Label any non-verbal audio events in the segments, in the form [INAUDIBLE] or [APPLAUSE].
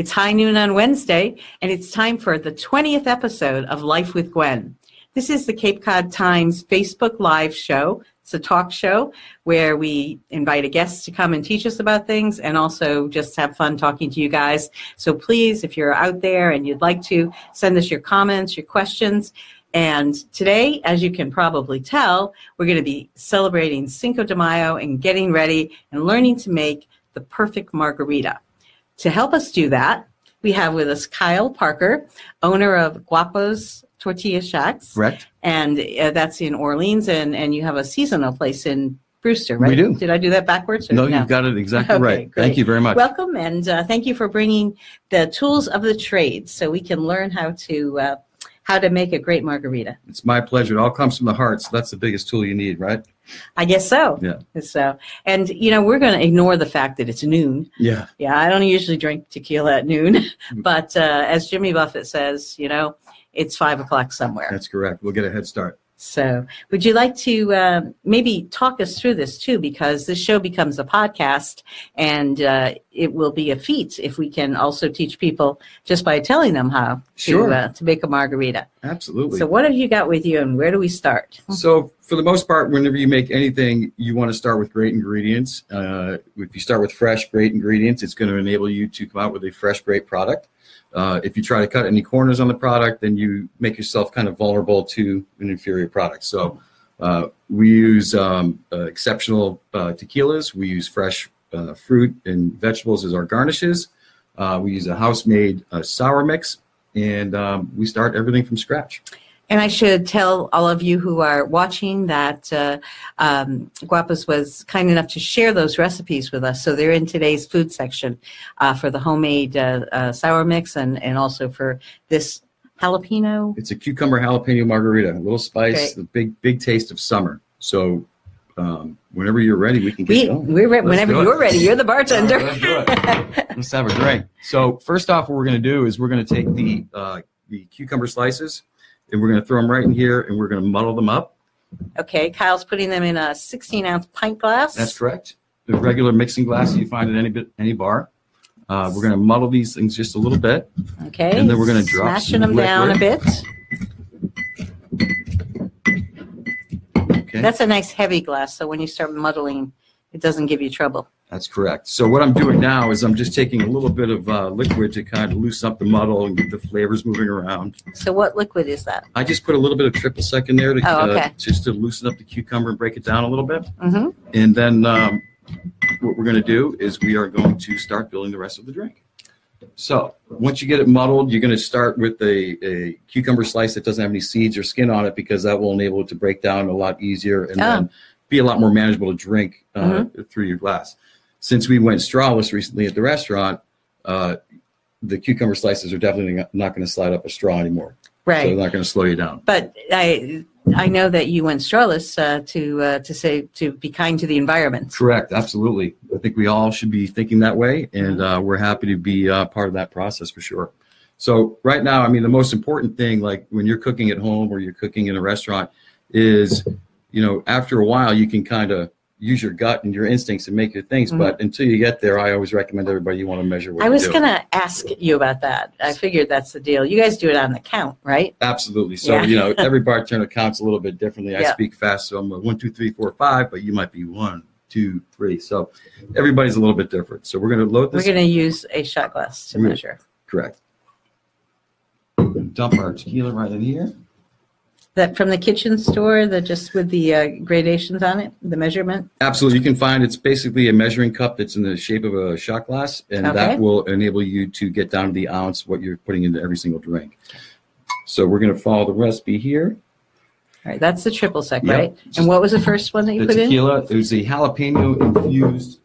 It's high noon on Wednesday, and it's time for the 20th episode of Life with Gwen. This is the Cape Cod Times Facebook Live show. It's a talk show where we invite a guest to come and teach us about things and also just have fun talking to you guys. So please, if you're out there and you'd like to, send us your comments, your questions. And today, as you can probably tell, we're going to be celebrating Cinco de Mayo and getting ready and learning to make the perfect margarita. To help us do that, we have with us Kyle Parker, owner of Guapo's Tortilla Shacks. Correct. And uh, that's in Orleans, and, and you have a seasonal place in Brewster, right? We do. Did I do that backwards? or No, you've got it exactly Okay, right. great. Thank you very much. Welcome, and uh, thank you for bringing the tools of the trade so we can learn how to uh, how to make a great margarita. it's my pleasure. It all comes from the heart, so that's the biggest tool you need, right? I guess so. Yeah. So, and you know, we're going to ignore the fact that it's noon. Yeah. Yeah, I don't usually drink tequila at noon, Mm. but uh, as Jimmy Buffett says, you know, it's five o'clock somewhere. That's correct. We'll get a head start. So, would you like to uh, maybe talk us through this too? Because this show becomes a podcast, and uh, it will be a feat if we can also teach people just by telling them how to uh, to make a margarita. Absolutely. So, what have you got with you, and where do we start? [LAUGHS] So, for the most part, whenever you make anything, you want to start with great ingredients. Uh, if you start with fresh, great ingredients, it's going to enable you to come out with a fresh, great product. Uh, if you try to cut any corners on the product, then you make yourself kind of vulnerable to an inferior product. So, uh, we use um, uh, exceptional uh, tequilas. We use fresh uh, fruit and vegetables as our garnishes. Uh, we use a house-made sour mix, and um, we start everything from scratch. And I should tell all of you who are watching that uh, um, Guapo's was kind enough to share those recipes with us. So they're in today's food section uh, for the homemade uh, uh, sour mix and, and also for this jalapeno. It's a cucumber jalapeno margarita, a little spice, Great. the big big taste of summer. So um, whenever you're ready, we can get We, going. we're re- whenever you're ready, you're the bartender. All right, let's [LAUGHS] Let's have a drink. So first off, what we're going to do is we're going to take the uh, the cucumber slices and we're going to throw them right in here and we're going to muddle them up. okay, Kyle's putting them in a 16 ounce pint glass. That's correct. The regular mixing glass you find at any bit any bar. Uh, we're going to muddle these things just a little bit. Okay. And then we're gonna drop smashing them down a bit. Okay. That's a nice heavy glass, so when you start muddling, it doesn't give you trouble. That's correct. So what I'm doing now is I'm just taking a little bit of uh, liquid to kind of loosen up the muddle and get the flavors moving around. So what liquid is that? I just put a little bit of triple sec in there to Oh, uh, just to loosen up the cucumber and break it down a little bit. hmm And then um, what we're going to do is we are going to start building the rest of the drink. So once you get it muddled, you're going to start with a, a cucumber slice that doesn't have any seeds or skin on it because that will enable it to break down a lot easier and Oh. then be a lot more manageable to drink uh, Mm-hmm. through your glass. Since we went strawless recently at the restaurant, uh, the cucumber slices are definitely not going to slide up a straw anymore. Right. So they're not going to slow you down. But I I know that you went strawless uh, to uh, to say to be kind to the environment. Correct, absolutely. I think we all should be thinking that way, and uh, we're happy to be uh, part of that process for sure. So right now, I mean, the most important thing, like when you're cooking at home or you're cooking in a restaurant, is you know after a while you can kind of use your gut and your instincts and make your things. But mm-hmm. until you get there, I always recommend everybody you want to measure what I was going to ask you about that. I figured that's the deal. You guys do it on the count, right? Absolutely. So Yeah. you know [LAUGHS] every bartender counts a little bit differently. I Yeah. speak fast, so I'm a one, two, three, four, five, but you might be one, two, three. So everybody's a little bit different. So we're going to load this. We're going to use a shot glass to Yeah. measure. Correct. Dump our tequila right in here. That from the kitchen store, that just with the uh, gradations on it, the measurement. Absolutely. You can find it's basically a measuring cup that's in the shape of a shot glass, and Okay. that will enable you to get down to the ounce what you're putting into every single drink. So we're going to follow the recipe here. All right, that's the triple sec, Yep. right? And what was the first one that you The put in? tequila, it was the jalapeno infused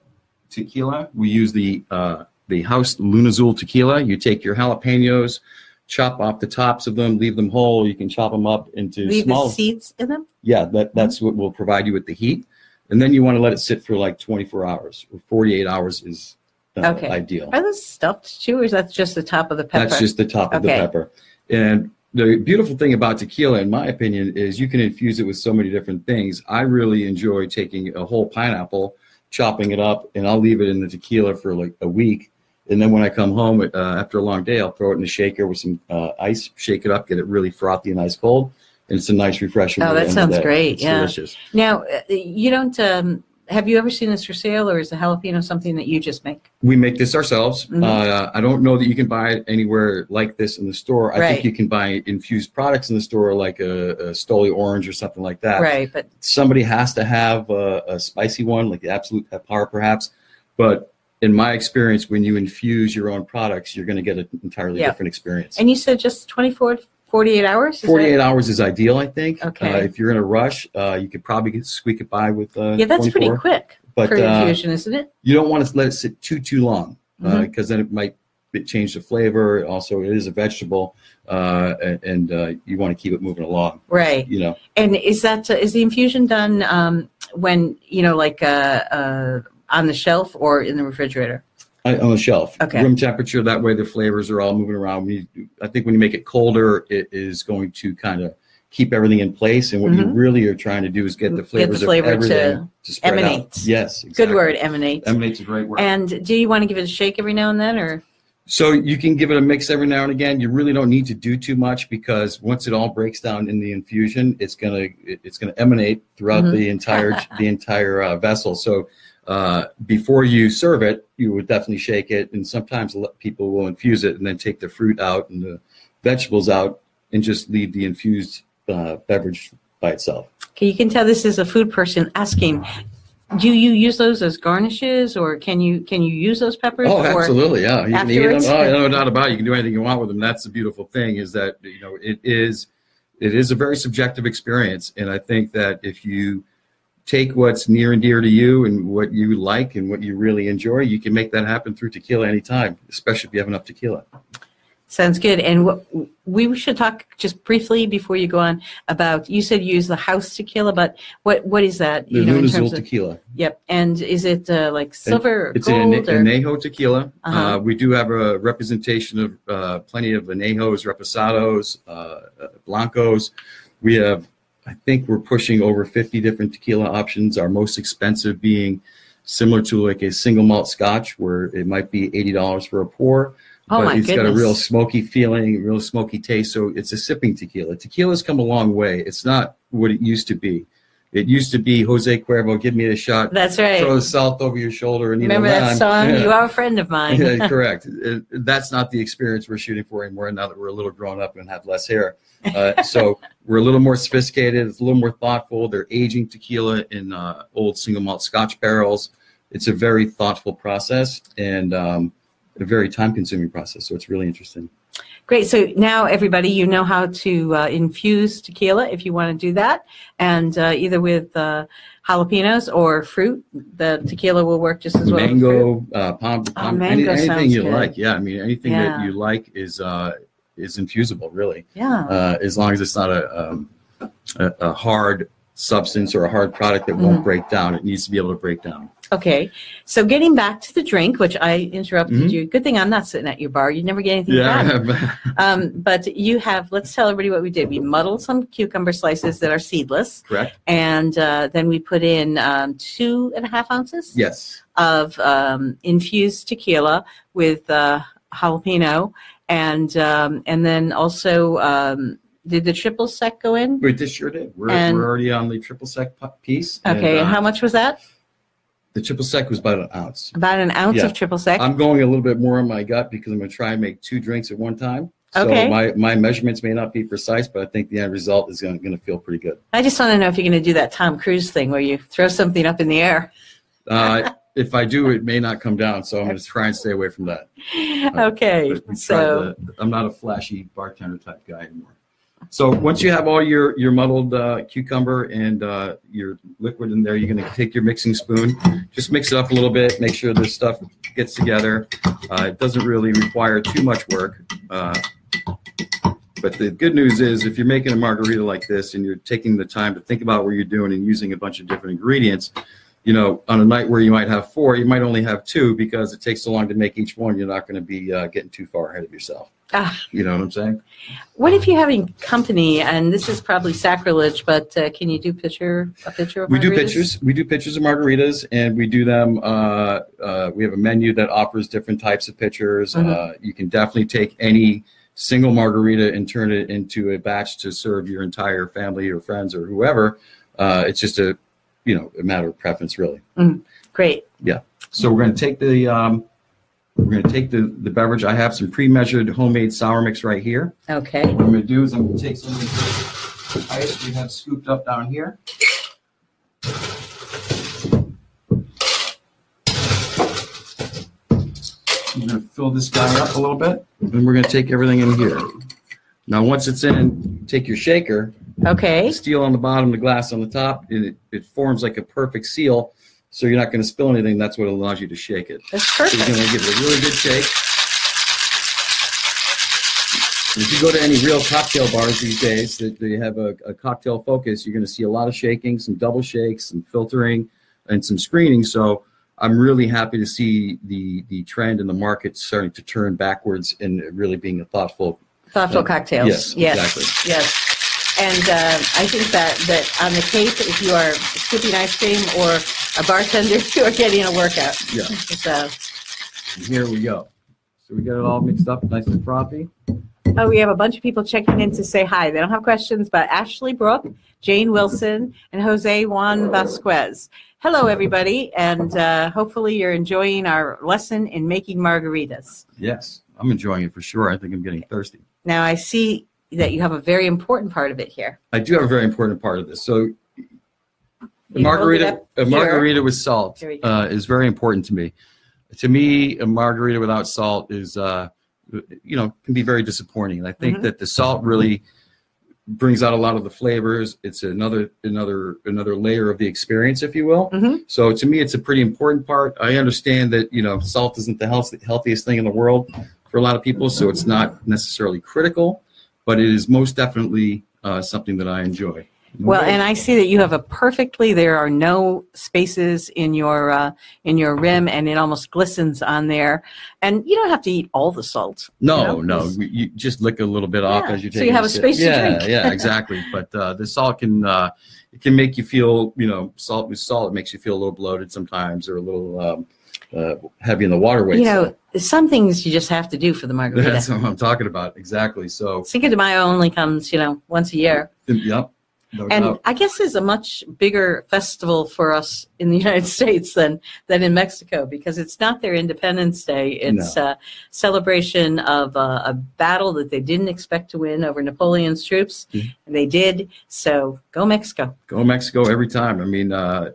tequila. We use the uh, the house Lunazul tequila. You take your jalapenos, chop off the tops of them, leave them whole. You can chop them up into Leave small. the seeds in them. Yeah, that, that's what will provide you with the heat. And then you want to let it sit for like 24 hours or 48 hours is uh, Okay. ideal. Are those stuffed too, or is that just the top of the pepper? That's just the top of the Okay. pepper. And the beautiful thing about tequila, in my opinion, is you can infuse it with so many different things. I really enjoy taking a whole pineapple, chopping it up, and I'll leave it in the tequila for like a week. And then when I come home uh, after a long day, I'll throw it in a shaker with some uh, ice, shake it up, get it really frothy and ice cold, and it's a nice refreshment. Oh, that sounds great, It's yeah. delicious. Now, uh, you don't. Um, have you ever seen this for sale, or is the jalapeno something that you just make? We make this ourselves. Mhm. Uh, I don't know that you can buy it anywhere like this in the store. I Right. think you can buy infused products in the store, like a, a Stoli orange or something like that. Right, but Somebody has to have a, a spicy one, like the Absolut Peppar, perhaps. But in my experience, when you infuse your own products, you're going to get an entirely Yeah. different experience. and you said just 24, 48 hours. Is that- 48 hours is ideal, I think. Okay. Uh, if you're in a rush, uh, you could probably get, squeak it by with uh, Yeah, that's pretty quick But for uh, infusion, isn't it? you don't want to let it sit too too long because then it might it change the flavor. Also, it is a vegetable, uh, and, and uh, you want to keep it moving along. Right. You know, And is that uh, is the infusion done um, when you know, like uh, uh, on the shelf or in the refrigerator? on on the shelf, Okay. room temperature. That way, the flavors are all moving around. When you, I think when you make it colder, it is going to kind of keep everything in place. And what you Mhm. really are trying to do is get the flavors flavor of to everything to, spread emanate. out. Yes, Good word, emanate. Emanate's a great word. And do you want to give it a shake every now and then, or So you can give it a mix every now and again. You really don't need to do too much because once it all breaks down in the infusion, it's gonna it- it's gonna emanate throughout Mhm. the entire the entire uh, vessel. So uh, before you serve it, you would definitely shake it, and sometimes people will infuse it and then take the fruit out and the vegetables out and just leave the infused uh, beverage by itself. okay, you can tell this is a food person asking. Do you use those as garnishes, or can you can you use those peppers? Oh, absolutely, yeah. You can eat them. Oh, no doubt about it. You can do anything you want with them. That's the beautiful thing is that you know it is it is a very subjective experience, and I think that if you take what's near and dear to you and what you like and what you really enjoy, you can make that happen through tequila anytime, especially if you have enough tequila. Sounds good. And what, we should talk just briefly before you go on about. You said you use the house tequila, but what what is that? The you know, in terms of tequila. yep. And is it uh, like silver, or It's an gold, or anejo tequila. Uh-huh. Uh, we do have a representation of uh, plenty of anejos, reposados, uh, uh, blancos. We have, I think, we're pushing over 50 different tequila options. Our most expensive being similar to like a single malt Scotch, where it might be $80 for a pour. Oh, but it's got a real smoky feeling, real smoky taste. So it's a sipping tequila. Tequila's come a long way. It's not what it used to be. It used to be Jose Cuervo, give me a shot, that's right. throw the salt over your shoulder, and Remember that song? Yeah. You are a friend of mine. yeah, [LAUGHS] correct. Uh, That's not the experience we're shooting for anymore. Now that we're a little grown up and have less hair, uh, [LAUGHS] so we're a little more sophisticated. It's a little more thoughtful. They're aging tequila in uh, old single malt Scotch barrels. It's a very thoughtful process and um, a very time-consuming process. So it's really interesting. Great. So now, everybody, you know how to uh, infuse tequila if you want to do that, and uh, either with uh, jalapenos or fruit, the tequila will work just as well. mango, uh, palm, palm mango any, anything you good. like. Yeah, I mean anything Yeah. that you like is uh, is infusible, really. Yeah. uh, as long as it's not a, um, a, a hard substance or a hard product that won't Mhm. break down. It needs to be able to break down. Okay. So getting back to the drink, which I interrupted Mhm. you. Good thing I'm not sitting at your bar. You never get anything done. Yeah, [LAUGHS] Um, but you have. Let's tell everybody what we did. We muddled some cucumber slices that are seedless, correct. and uh, then we put in um, two and a half ounces. Yes, of um, infused tequila with uh, jalapeno, and um, and then also um, did the triple sec go in? we just sure did. We're, And- we're already on the triple sec pu- piece. Okay, and uh, how much was that? the triple sec was about an ounce. About an ounce Yeah. of triple sec. I'm going a little bit more on my gut because I'm going to try and make two drinks at one time. So Okay. my, my measurements may not be precise, but I think the end result is going to feel pretty good. I just want to know if you're going to do that Tom Cruise thing where you throw something up in the air. Uh, [LAUGHS] if I do, it may not come down, so I'm going to try and stay away from that. Okay, But we so the- I'm not a flashy bartender type guy anymore. So once you have all your your muddled uh, cucumber and uh, your liquid in there, you're going to take your mixing spoon, just mix it up a little bit, make sure this stuff gets together. Uh, it doesn't really require too much work. Uh, but the good news is, if you're making a margarita like this and you're taking the time to think about what you're doing and using a bunch of different ingredients, you know, on a night where you might have four, you might only have two because it takes so long to make each one. You're not going to be uh, getting too far ahead of yourself. Ah, You know what I'm saying? what if you're having company, and this is probably sacrilege, but uh, can you do picture a picture of We do margaritas? pictures. We do pictures of margaritas, and we do them. Uh, uh, we have a menu that offers different types of pictures. Mhm. Uh, you can definitely take any single margarita and turn it into a batch to serve your entire family or friends or whoever. Uh, it's just a, you know, a matter of preference, really. Great. Yeah. So we're going to take the um, we're going to take the the beverage. I have some pre-measured homemade sour mix right here. Okay. What I'm going to do is I'm going to take some of the ice we have scooped up down here. I'm going to fill this guy up a little bit, and we're going to take everything in here. Now, once it's in, take your shaker, Okay. steel on the bottom, the glass on the top, and it, it forms like a perfect seal, so you're not going to spill anything. That's what allows you to shake it. That's So you're going to give it a really good shake. If you go to any real cocktail bars these days that they have a, a cocktail focus, you're going to see a lot of shaking, some double shakes, some filtering, and some screening. So I'm really happy to see the the trend in the market starting to turn backwards and really being a thoughtful. Thoughtful Uh, cocktails. yes, yes. exactly. Yes. And uh, I think that, that on the Cape, if you are scooping ice cream or a bartender, [LAUGHS] you are getting a workout. Yeah. [LAUGHS] So, here we go. So we got it all mixed up, nice and frothy. oh, we have a bunch of people checking in to say hi. They don't have questions, but Ashley Brook, Jane Wilson, and Jose Juan Vasquez. Hello, everybody, and uh, hopefully you're enjoying our lesson in making margaritas. Yes, I'm enjoying it for sure. I think I'm getting thirsty. Now, I see that you have a very important part of it here. I do have a very important part of this. So A margarita, a margarita with salt Here we go. uh, is very important to me. To me, a margarita without salt is, uh, you know, can be very disappointing. And I think Mhm. that the salt really brings out a lot of the flavors. It's another another another layer of the experience, if you will. Mhm. So to me, it's a pretty important part. I understand that you know salt isn't the health, healthiest thing in the world for a lot of people, so it's not necessarily critical, but it is most definitely uh, something that I enjoy. Well, and I see that you have a perfectly. There are no spaces in your uh, in your rim, and it almost glistens on there. And you don't have to eat all the salt. No, you know? no, you just lick a little bit off Yeah, as you take. so you have a space to yeah, drink. yeah, [LAUGHS] exactly. But uh, the salt can uh, it can make you feel, you know, salt with salt. It makes you feel a little bloated sometimes, or a little um, uh, heavy in the waterways. You know, some things you just have to do for the margarita. [LAUGHS] that's what I'm talking about. Exactly. So, Cinco de Mayo only comes, you know, once a year. yep. No And doubt. I guess there's a much bigger festival for us in the [LAUGHS] United States than than in Mexico because it's not their Independence Day. It's a celebration of a, a battle that they didn't expect to win over Napoleon's troops, Mhm. and they did. So go Mexico! Go Mexico every time. I mean, uh,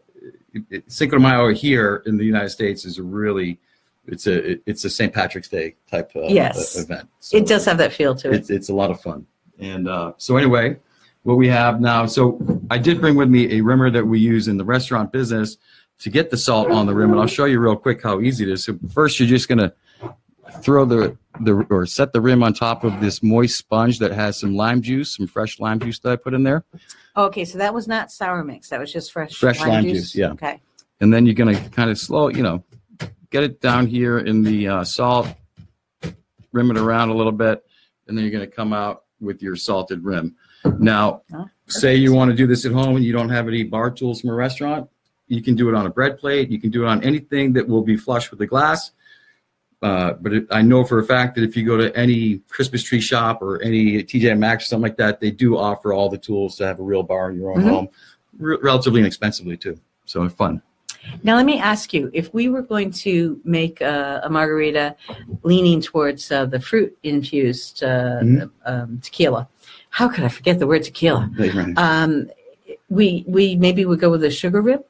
it, Cinco de Mayo here in the United States is a really it's a it's a St. Patrick's Day type uh, Yes. event. So It does have that feel to it. it's it's a lot of fun. And uh, so anyway, what we have now. So I did bring with me a rimmer that we use in the restaurant business to get the salt on the rim, and I'll show you real quick how easy it is. So first, you're just gonna throw the the or set the rim on top of this moist sponge that has some lime juice, some fresh lime juice that I put in there. Okay, so that was not sour mix. That was just fresh Fresh lime juice, yeah. Okay. and then you're going to kind of slow, you know, get it down here in the uh, salt, rim it around a little bit, and then you're going to come out with your salted rim. Now, Oh, say you want to do this at home and you don't have any bar tools from a restaurant, you can do it on a bread plate. You can do it on anything that will be flush with the glass. Uh, but it, I know for a fact that if you go to any Christmas tree shop or any TJ Maxx or something like that, they do offer all the tools to have a real bar in your own Mhm. home, re- relatively inexpensively too. So fun. Now let me ask you: If we were going to make a, a margarita leaning towards uh, the fruit infused uh, Mhm. um, tequila, how could I forget the word tequila? Um, we we maybe would go with a sugar rib.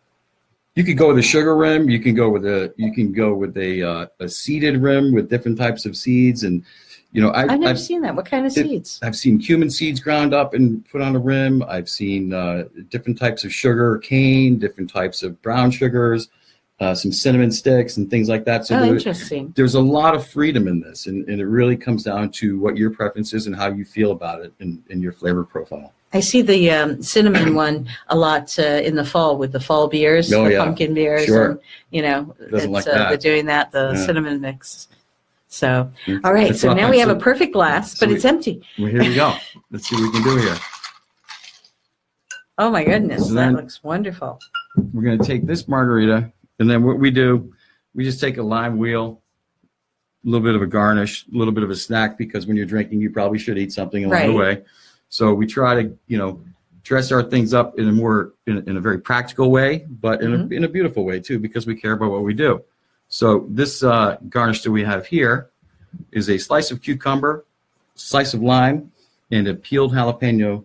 Could go with a sugar rim. You can go with a you can go with a uh, a seeded rim with different types of seeds, and you know I, I've never I've seen that. What kind of it- seeds? I've seen cumin seeds ground up and put on a rim. I've seen uh, different types of sugar, cane, different types of brown sugars, uh, some cinnamon sticks, and things like that. So oh, there- interesting. there's a lot of freedom in this, and, and it really comes down to what your preference is and how you feel about it and, and your flavor profile. I see the um, cinnamon [CLEARS THROAT] one a lot uh, in the fall with the fall beers, Oh, the yeah. pumpkin beers. Sure. And, you know, it's, like uh, they're doing that, the Yeah. cinnamon mix. So, all right. It's So now we have a perfect glass, so but we- it's empty. Well, here we go. Let's see what we can do here. Oh my goodness, So that looks wonderful. We're going to take this margarita, and then what we do, we just take a lime wheel, a little bit of a garnish, a little bit of a snack, because when you're drinking, you probably should eat something along the way. So we try to, you know, dress our things up in a more, in a, in a very practical way, but in, Mm-hmm. a, in a beautiful way too, because we care about what we do. So this uh, garnish that we have here is a slice of cucumber, slice of lime, and a peeled jalapeno.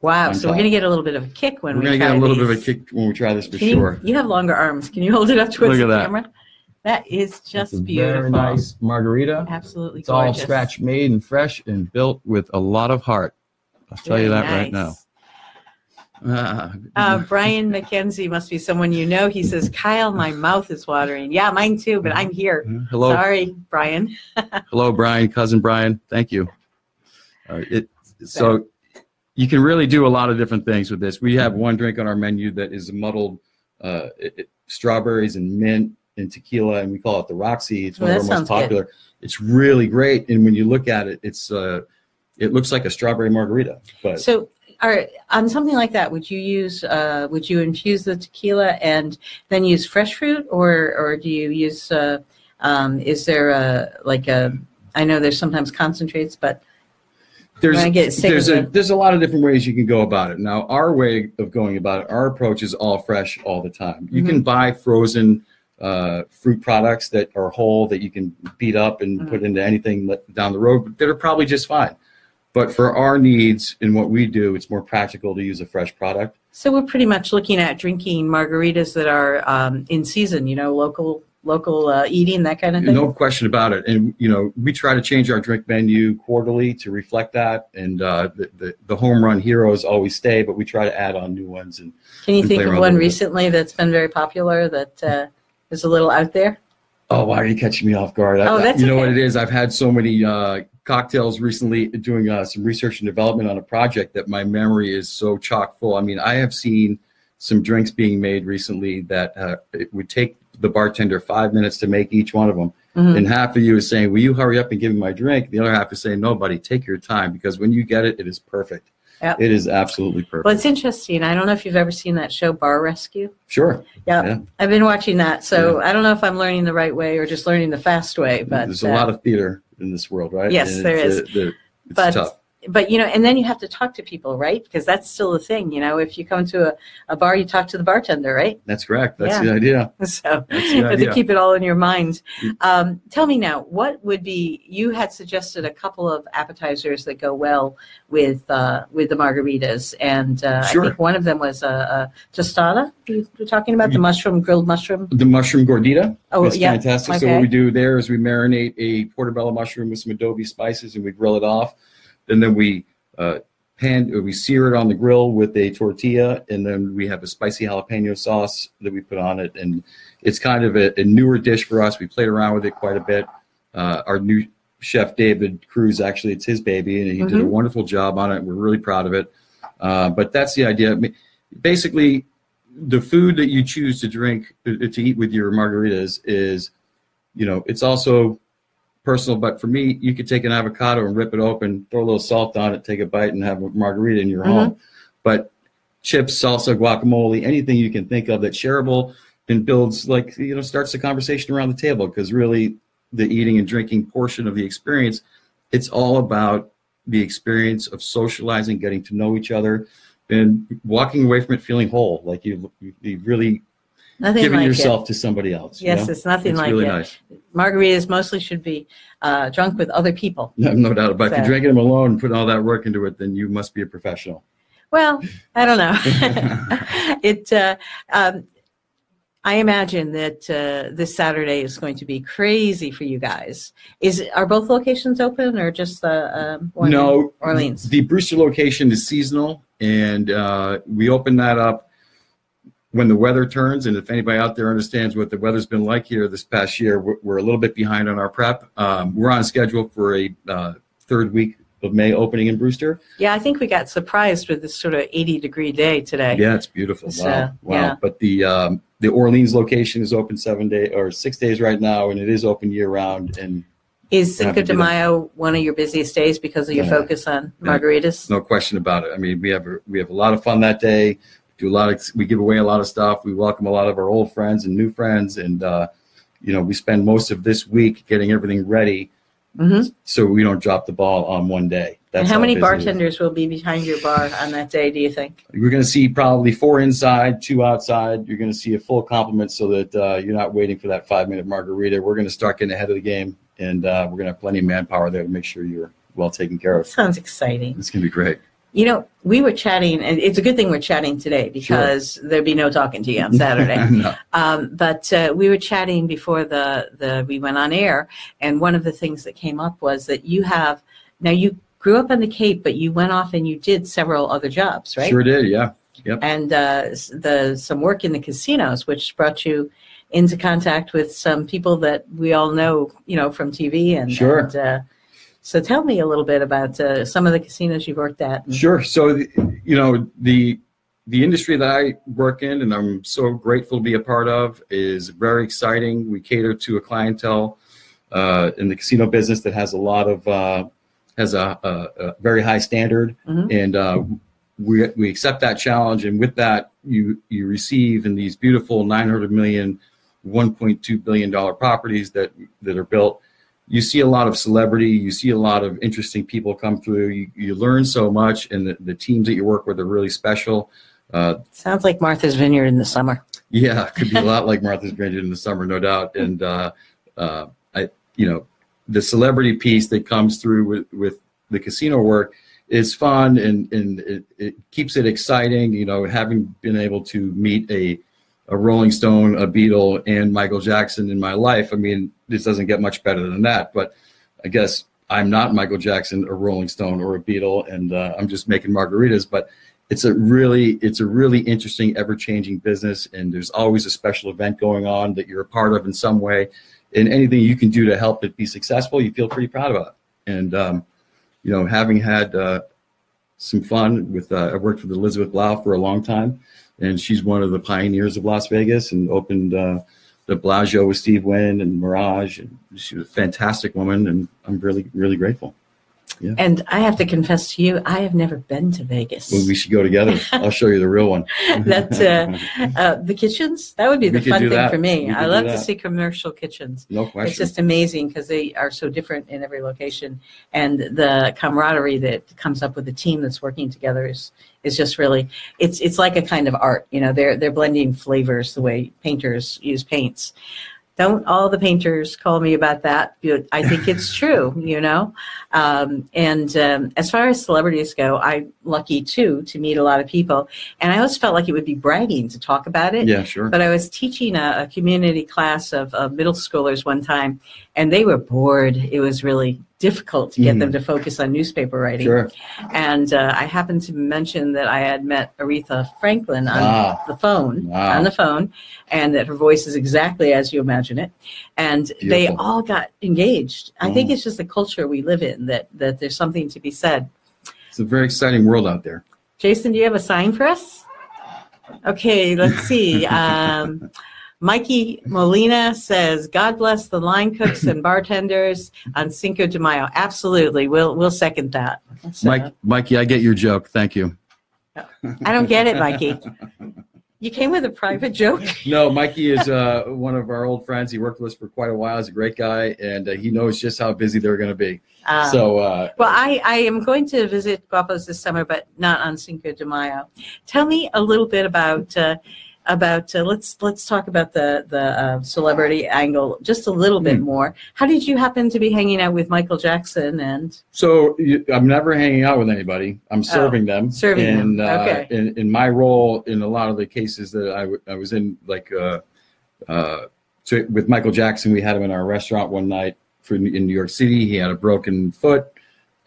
Wow. So we're going to get a little bit of a kick when We're we going to try get a little bit of a kick when we try this for Can you, sure. you have longer arms. Can you hold it up towards Look at the that. camera? That is just beautiful. Very nice margarita. Absolutely It's all scratch made and fresh and built with a lot of heart. I'll tell you Very that right now. nice. [LAUGHS] Uh, Brian McKenzie must be someone you know. He says, Kyle, my mouth is watering. Yeah, mine too, but I'm here. hello, Sorry, Brian. [LAUGHS] hello, Brian, cousin Brian. Thank you. Uh, it, so you can really do a lot of different things with this. We have one drink on our menu that is muddled uh, it, it- strawberries and mint and tequila, and we call it the Roxy. It's one Oh, of our most sounds good. popular. It's really great, and when you look at it, it's uh, it looks like a strawberry margarita, but So, are, on something like that, would you use, uh, would you infuse the tequila and then use fresh fruit, or or do you use? Uh, um, is there a like a? I know there's sometimes concentrates, but there's there's a it. there's a lot of different ways you can go about it. Now, our way of going about it, our approach is all fresh all the time. You Mm-hmm. can buy frozen uh, fruit products that are whole that you can beat up and Mhm. put into anything down the road that are probably just fine. But for our needs and what we do, it's more practical to use a fresh product. so we're pretty much looking at drinking margaritas that are um, in season. You know, local local uh, eating that kind of thing. No question about it. And you know, we try to change our drink menu quarterly to reflect that. And uh, the, the the home run heroes always stay, but we try to add on new ones and Can you and think of one little bit. recently that's been very popular that uh, is a little out there? Oh, why are you catching me off guard? I- Oh, that's you know okay. what it is. I've had so many uh, cocktails recently doing uh, some research and development on a project that my memory is so chock full. I mean, I have seen some drinks being made recently that uh, it would take the bartender five minutes to make each one of them. Mhm. And half of you is saying, Will you hurry up and give me my drink? The other half is saying, No, buddy, take your time because when you get it, it is perfect. Yep. It is absolutely perfect. Well, it's interesting. I don't know if you've ever seen that show, Bar Rescue. sure. Yeah, Yeah. I've been watching that, so I don't know if I'm learning the right way or just learning the fast way. But There's a uh, lot of theater in this world, right? Yes, And there is. the- it's But- tough. But you know, and then you have to talk to people, right? Because that's still the thing. You know, if you come to a, a bar, you talk to the bartender, right? That's correct. That's Yeah. the idea. [LAUGHS] So the you have to keep it all in your mind. Um, tell me now, what would be? You had suggested a couple of appetizers that go well with uh, with the margaritas, and uh, Sure. I think one of them was a, a tostada. You were talking about the mushroom grilled mushroom. The mushroom gordita. Oh, It's yeah. fantastic. So what we do there is we marinate a portobello mushroom with some adobo spices and we grill it off. And then we uh, pan, or we sear it on the grill with a tortilla, and then we have a spicy jalapeno sauce that we put on it. And it's kind of a, a newer dish for us. We played around with it quite a bit. Uh, our new chef David Cruz, actually, it's his baby, and he did a Mhm. wonderful job on it. We're really proud of it. Uh, but that's the idea. I mean, Basically, the food that you choose to drink uh, to eat with your margaritas is, you know, it's also personal. But for me, you could take an avocado and rip it open, throw a little salt on it, take a bite, and have a margarita in your Mhm. home. But chips, salsa, guacamole, anything you can think of that's shareable and builds like you know starts the conversation around the table because really the eating and drinking portion of the experience it's all about the experience of socializing getting to know each other and walking away from it feeling whole like you've, you've really Nothing given like yourself to somebody else it. you Yes, know? it's nothing it's like really it. nice Margaritas mostly should be uh, drunk with other people. [LAUGHS] no, no doubt about it. if you're drinking them alone and putting all that work into it then you must be a professional Well, I don't know. [LAUGHS] [LAUGHS] it. Uh, um, I imagine that uh, this Saturday is going to be crazy for you guys. Is are both locations open or just the um, one no Orleans? the brewster location is seasonal and uh, we open that up when the weather turns and if anybody out there understands what the weather's been like here this past year we're, we're a little bit behind on our prep um, we're on schedule for a uh, third week of May opening in Brewster. Yeah, I think we got surprised with this sort of 80 degree day today. Yeah, it's beautiful. It's, wow, wow. yeah. But the um, the Orleans location is open seven day or six days right now, and it is open year round. And Is Cinco de. Mayo one of your busiest days because of your Yeah. focus on margaritas? no question about it. I mean, we have a, we have a lot of fun that day. Do a lot of we give away a lot of stuff. We welcome a lot of our old friends and new friends, and uh, you know we spend most of this week getting everything ready hmm so we don't drop the ball on one day. And how many busy it is. bartenders will be behind your bar on that day, do you think? We're going to see probably four inside, two outside. You're going to see a full complement so that uh, you're not waiting for that five minute margarita. We're going to start getting ahead of the game, and uh, we're going to have plenty of manpower there to make sure you're well taken care of. Sounds exciting. It's going to be great. You know, we were chatting, and it's a good thing we're chatting today because there'd be no talking to you on Saturday. [LAUGHS] No. Um, but uh, we were chatting before the, the we went on air, and one of the things that came up was that you have now you grew up on the Cape, but you went off and you did several other jobs, right? Sure did. Yeah. And uh, the some work in the casinos, which brought you into contact with some people that we all know, you know, from TV and. Sure. and, uh, so tell me a little bit about uh, some of the casinos you've worked at. and- Sure. So, the- you know, the the industry that I work in, and I'm so grateful to be a part of, is very exciting. We cater to a clientele uh, in the casino business that has a lot of uh, has a, a, a very high standard, Mhm. and uh, we we accept that challenge. And with that, you you receive in these beautiful 900 million, 1.2 billion dollar properties that that are built you see a lot of celebrity, you see a lot of interesting people come through. You, you learn so much, and the, the teams that you work with are really special. Uh, Sounds like Martha's Vineyard in the summer. yeah, it could be a lot [LAUGHS] like Martha's Vineyard in the summer, no doubt. And uh, uh, I, you know, the celebrity piece that comes through with, with the casino work is fun and and it, it keeps it exciting. You know, having been able to meet a a Rolling Stone, a Beatle, and Michael Jackson in my life. I mean, this doesn't get much better than that. But I guess I'm not Michael Jackson, a Rolling Stone, or a Beatle, and uh, I'm just making margaritas. But it's a really, it's a really interesting, ever-changing business, and there's always a special event going on that you're a part of in some way. And anything you can do to help it be successful, you feel pretty proud about. And um, you know, having had uh, some fun with, uh, I worked with Elizabeth Blau for a long time and she's one of the pioneers of Las Vegas and opened uh, the Bellagio with Steve Wynn and Mirage. And she was a fantastic woman, and I'm really, really grateful. And I have to confess to you, I have never been to Vegas. Well, we should go together. [LAUGHS] I'll show you the real one. that uh, uh, the kitchens that would be the fun thing that. for me. We I love to see commercial kitchens. no question. It's just amazing because they are so different in every location, and the camaraderie that comes up with the team that's working together is is just really it's it's like a kind of art. You know, they're they're blending flavors the way painters use paints. Don't all the painters call me about that? I think it's true. [LAUGHS] You know, um, and um, as far as celebrities go, I'm lucky too to meet a lot of people, and I always felt like it would be bragging to talk about it. yeah, sure. But I was teaching a, a community class of, of middle schoolers one time, and they were bored. It was really difficult to get them to focus on newspaper writing. Sure. And uh, I happened to mention that I had met Aretha Franklin on Wow. the phone, Wow. on the phone, and that her voice is exactly as you imagine it. And they all got engaged. I think Mm. it's just the culture we live in that that there's something to be said. It's a very exciting world out there. Jason, do you have a sign for us? Okay, let's see. [LAUGHS] Um, Mikey Molina says, "God bless the line cooks and bartenders on Cinco de Mayo." Absolutely, we'll we'll second that. So, Mike, Mikey, I get your joke. Thank you. I don't get it, Mikey. You came with a private joke. No, Mikey is uh, one of our old friends. He worked with us for quite a while. He's a great guy, and uh, he knows just how busy they're going to be. Uh, so, uh, well, I, I am going to visit Guapos this summer, but not on Cinco de Mayo. Tell me a little bit about uh, about uh, let's let's talk about the the uh, celebrity angle just a little bit Hmm. more. How did you happen to be hanging out with Michael Jackson and So you, I'm never hanging out with anybody. I'm serving them. Oh, serving them. and, Uh, Okay. in, in my role, in a lot of the cases that I, w- I was in, like uh, uh, so with Michael Jackson, we had him in our restaurant one night for in New York City. He had a broken foot,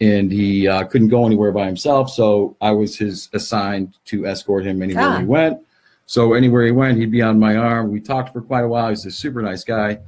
and he uh, couldn't go anywhere by himself. So I was his assigned to escort him anywhere Ah. he went. So anywhere he went, he'd be on my arm. We talked for quite a while. He's a super nice guy. It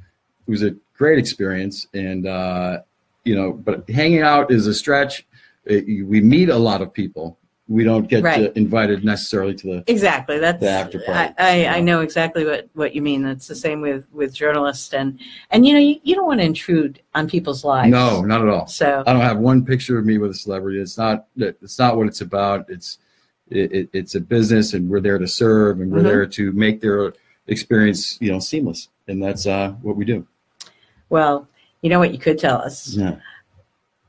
was a great experience, and uh, you know, but hanging out is a stretch. it, we meet a lot of people. We don't get Right. invited necessarily to the. Exactly. That's The after party. I, Yeah. I know exactly what, what you mean. It's the same with, with journalists and and you know you, you don't want to intrude on people's lives. No, not at all. So I don't have one picture of me with a celebrity. It's not. It's not what it's about. It's it, it- it's a business, and we're there to serve, and we're Mhm. there to make their experience, you know, seamless, and that's uh, what we do. well, you know what you could tell us. Yeah.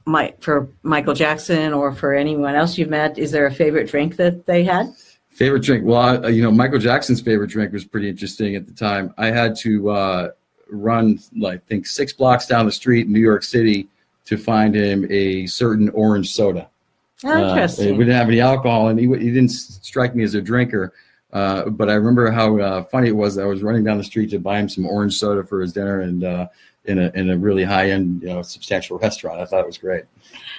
My, for Michael Jackson or for anyone else you've met, is there a favorite drink that they had? Favorite drink? Well, I, you know, Michael Jackson's favorite drink was pretty interesting at the time. I had to uh, run, like, I think six blocks down the street in New York City to find him a certain orange soda. Oh, Uh, we didn't have any alcohol, and he, he didn't strike me as a drinker. Uh, but I remember how uh, funny it was. I was running down the street to buy him some orange soda for his dinner, and uh, in a in a really high end, you know, substantial [LAUGHS] restaurant. I thought it was great.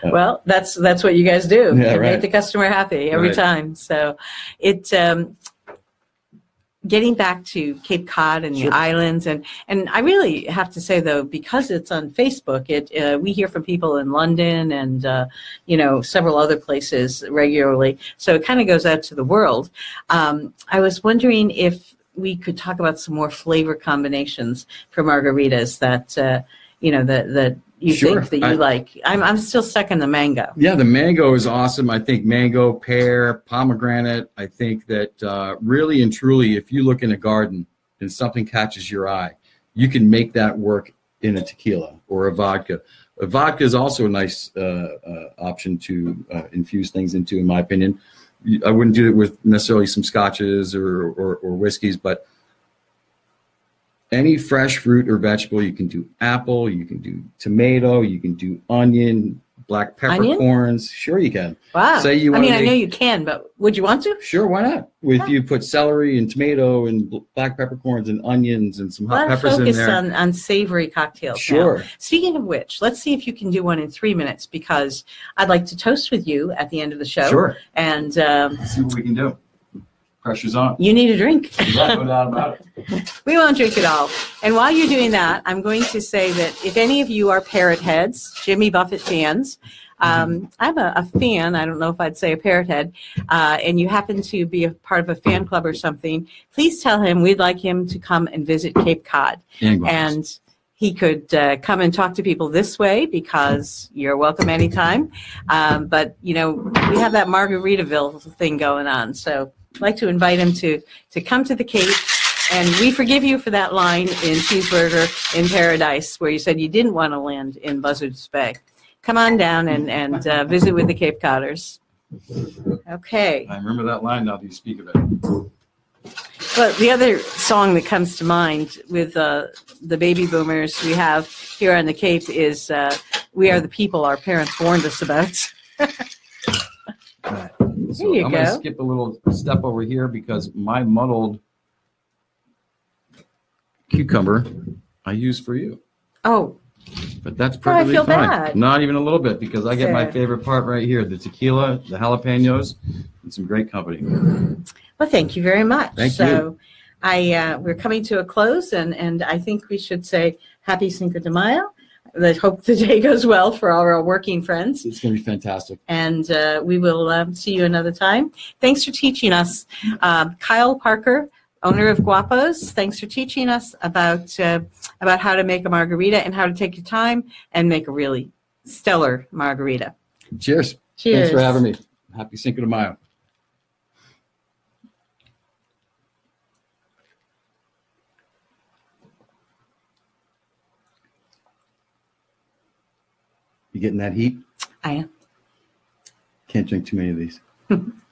Well, that's that's what you guys do. Yeah, You right. Make the customer happy every Right. time. So, it um, getting back to Cape Cod and Sure. the islands, and and I really have to say though, because it's on Facebook, it uh, we hear from people in London and uh, you know several other places regularly. So it kind of goes out to the world. Um, I was wondering if we could talk about some more flavor combinations for margaritas that uh, you know that that you Sure. think that you I- like. I'm I'm still stuck in the mango. Yeah, the mango is awesome. I think mango, pear, pomegranate. I think that uh, really and truly, if you look in a garden and something catches your eye, you can make that work in a tequila or a vodka. A vodka is also a nice uh, uh, option to uh, infuse things into, in my opinion. I wouldn't do it with necessarily some scotches or, or, or whiskeys, but any fresh fruit or vegetable, you can do apple, you can do tomato, you can do onion, black Onion? peppercorns. Sure, you can. Wow. Say you I mean, I know you can, but would you want to? Sure, why not? If you put celery and tomato and black peppercorns and onions and some hot peppers in focus there. on, on savory cocktails. now. Sure. Speaking of which, let's see if you can do one in three minutes because I'd like to toast with you at the end of the show. Sure. And um, Let's see what we can do. Pressure's on. you need a drink. [LAUGHS] Yeah, no doubt about it. [LAUGHS] we won't drink it all. And while you're doing that, I'm going to say that if any of you are parrot heads, Jimmy Buffett fans, um, I'm a, a fan. I don't know if I'd say a parrot head, uh, and you happen to be a part of a fan club or something. Please tell him we'd like him to come and visit Cape Cod, And and he could uh, come and talk to people this way because you're welcome anytime. Um, but you know we have that Margaritaville thing going on, so I'd like to invite him to to come to the Cape. And we forgive you for that line in Cheeseburger in Paradise where you said you didn't want to land in Buzzards Bay. Come on down and, and uh, visit with the Cape Codders. Okay. I remember that line now that you speak of it. But the other song that comes to mind with uh, the baby boomers we have here on the Cape is uh, We Are the People Our Parents Warned Us About. [LAUGHS] Right. So I'm going to skip a little step over here because my muddled cucumber I use for you. Oh, But that's Oh, perfectly feel fine. bad. Not even a little bit because I get my favorite part right here the tequila, the jalapenos, and some great company. well, thank you very much. Thank so I uh, we're coming to a close, and, and I think we should say Happy Cinco de Mayo. I hope the day goes well for all our working friends. It's going to be fantastic. and uh, we will um, see you another time. Thanks for teaching us. Um, Kyle Parker, owner of Guapos, thanks for teaching us about, uh, about how to make a margarita and how to take your time and make a really stellar margarita. Cheers. Cheers. Thanks for having me. Happy Cinco de Mayo. You getting that heat? I am. Can't drink too many of these. [LAUGHS]